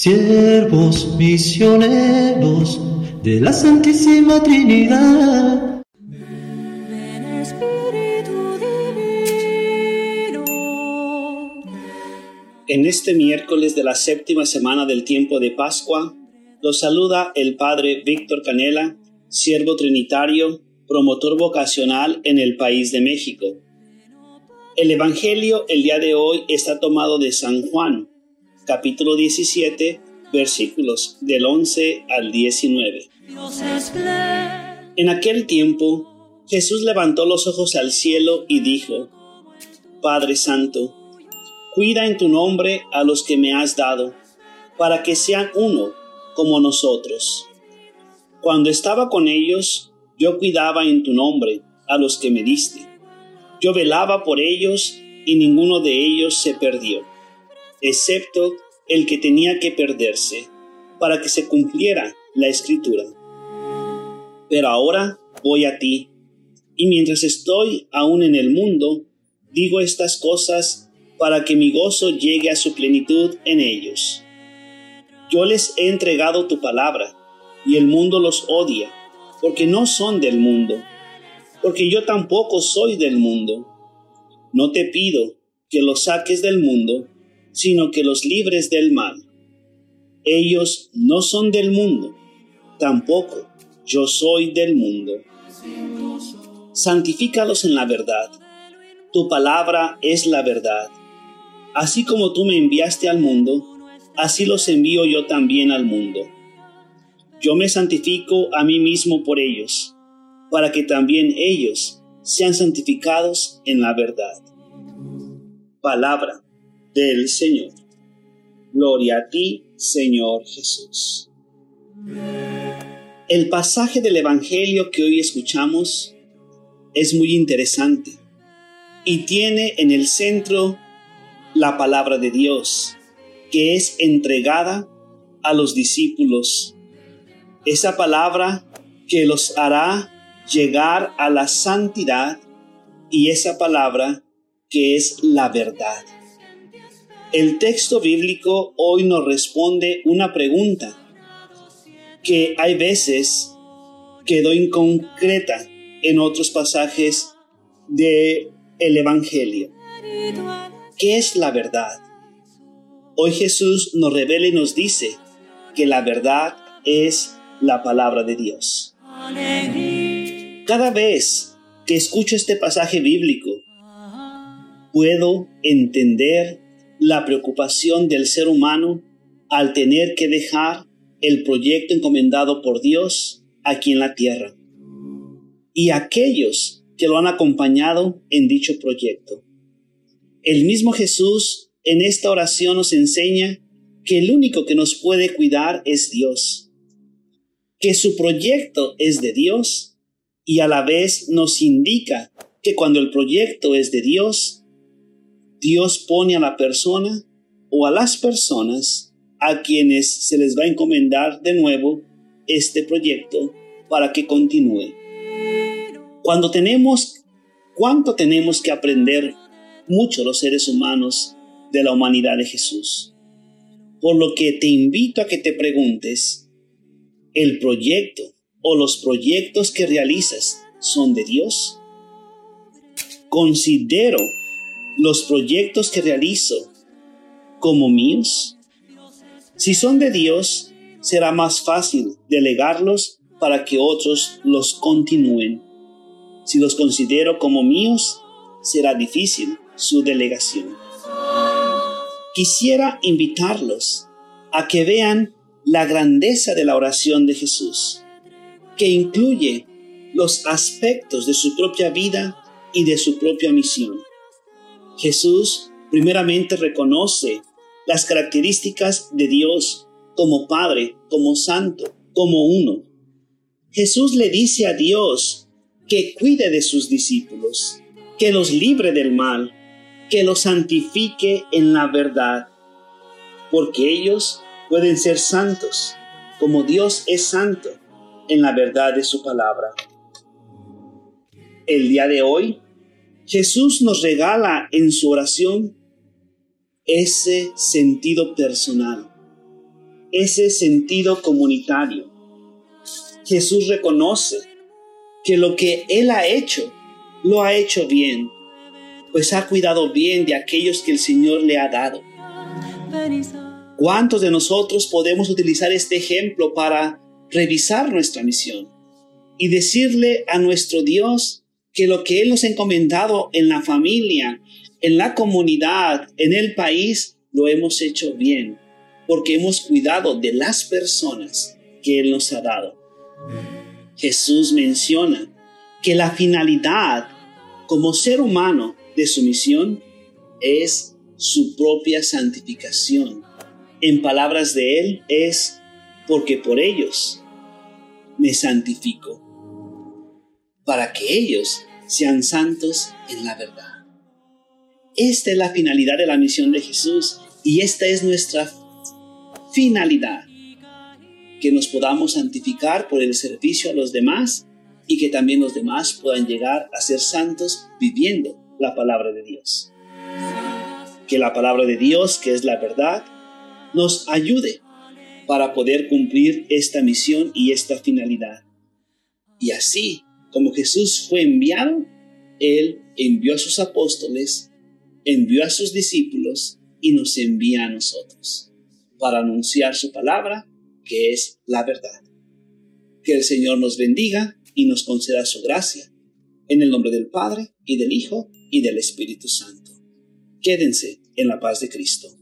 siervos misioneros de la Santísima Trinidad. En este miércoles de la séptima semana del tiempo de Pascua, los saluda el Padre Víctor Canela, siervo trinitario, promotor vocacional en el país de México. El Evangelio el día de hoy está tomado de San Juan, capítulo 17, versículos del 11 al 19. En aquel tiempo, Jesús levantó los ojos al cielo y dijo, Padre Santo, cuida en tu nombre a los que me has dado, para que sean uno como nosotros. Cuando estaba con ellos, yo cuidaba en tu nombre a los que me diste. Yo velaba por ellos y ninguno de ellos se perdió excepto el que tenía que perderse, para que se cumpliera la escritura. Pero ahora voy a ti, y mientras estoy aún en el mundo, digo estas cosas para que mi gozo llegue a su plenitud en ellos. Yo les he entregado tu palabra, y el mundo los odia, porque no son del mundo, porque yo tampoco soy del mundo. No te pido que los saques del mundo, sino que los libres del mal. Ellos no son del mundo, tampoco yo soy del mundo. Santifícalos en la verdad. Tu palabra es la verdad. Así como tú me enviaste al mundo, así los envío yo también al mundo. Yo me santifico a mí mismo por ellos, para que también ellos sean santificados en la verdad. Palabra del Señor. Gloria a ti, Señor Jesús. El pasaje del Evangelio que hoy escuchamos es muy interesante y tiene en el centro la palabra de Dios que es entregada a los discípulos. Esa palabra que los hará llegar a la santidad y esa palabra que es la verdad. El texto bíblico hoy nos responde una pregunta que hay veces quedó inconcreta en otros pasajes de el evangelio. ¿Qué es la verdad? Hoy Jesús nos revela y nos dice que la verdad es la palabra de Dios. Cada vez que escucho este pasaje bíblico, puedo entender la preocupación del ser humano al tener que dejar el proyecto encomendado por Dios aquí en la tierra y aquellos que lo han acompañado en dicho proyecto. El mismo Jesús en esta oración nos enseña que el único que nos puede cuidar es Dios, que su proyecto es de Dios y a la vez nos indica que cuando el proyecto es de Dios, Dios pone a la persona o a las personas a quienes se les va a encomendar de nuevo este proyecto para que continúe. Cuando tenemos, ¿cuánto tenemos que aprender mucho los seres humanos de la humanidad de Jesús? Por lo que te invito a que te preguntes, ¿el proyecto o los proyectos que realizas son de Dios? Considero los proyectos que realizo como míos? Si son de Dios, será más fácil delegarlos para que otros los continúen. Si los considero como míos, será difícil su delegación. Quisiera invitarlos a que vean la grandeza de la oración de Jesús, que incluye los aspectos de su propia vida y de su propia misión. Jesús primeramente reconoce las características de Dios como Padre, como Santo, como uno. Jesús le dice a Dios que cuide de sus discípulos, que los libre del mal, que los santifique en la verdad, porque ellos pueden ser santos, como Dios es santo, en la verdad de su palabra. El día de hoy Jesús nos regala en su oración ese sentido personal, ese sentido comunitario. Jesús reconoce que lo que Él ha hecho, lo ha hecho bien, pues ha cuidado bien de aquellos que el Señor le ha dado. ¿Cuántos de nosotros podemos utilizar este ejemplo para revisar nuestra misión y decirle a nuestro Dios que lo que Él nos ha encomendado en la familia, en la comunidad, en el país, lo hemos hecho bien, porque hemos cuidado de las personas que Él nos ha dado. Jesús menciona que la finalidad como ser humano de su misión es su propia santificación. En palabras de Él es porque por ellos me santifico, para que ellos sean santos en la verdad. Esta es la finalidad de la misión de Jesús y esta es nuestra finalidad, que nos podamos santificar por el servicio a los demás y que también los demás puedan llegar a ser santos viviendo la palabra de Dios. Que la palabra de Dios, que es la verdad, nos ayude para poder cumplir esta misión y esta finalidad. Y así como Jesús fue enviado, Él envió a sus apóstoles, envió a sus discípulos y nos envía a nosotros para anunciar su palabra, que es la verdad. Que el Señor nos bendiga y nos conceda su gracia. En el nombre del Padre, y del Hijo, y del Espíritu Santo. Quédense en la paz de Cristo.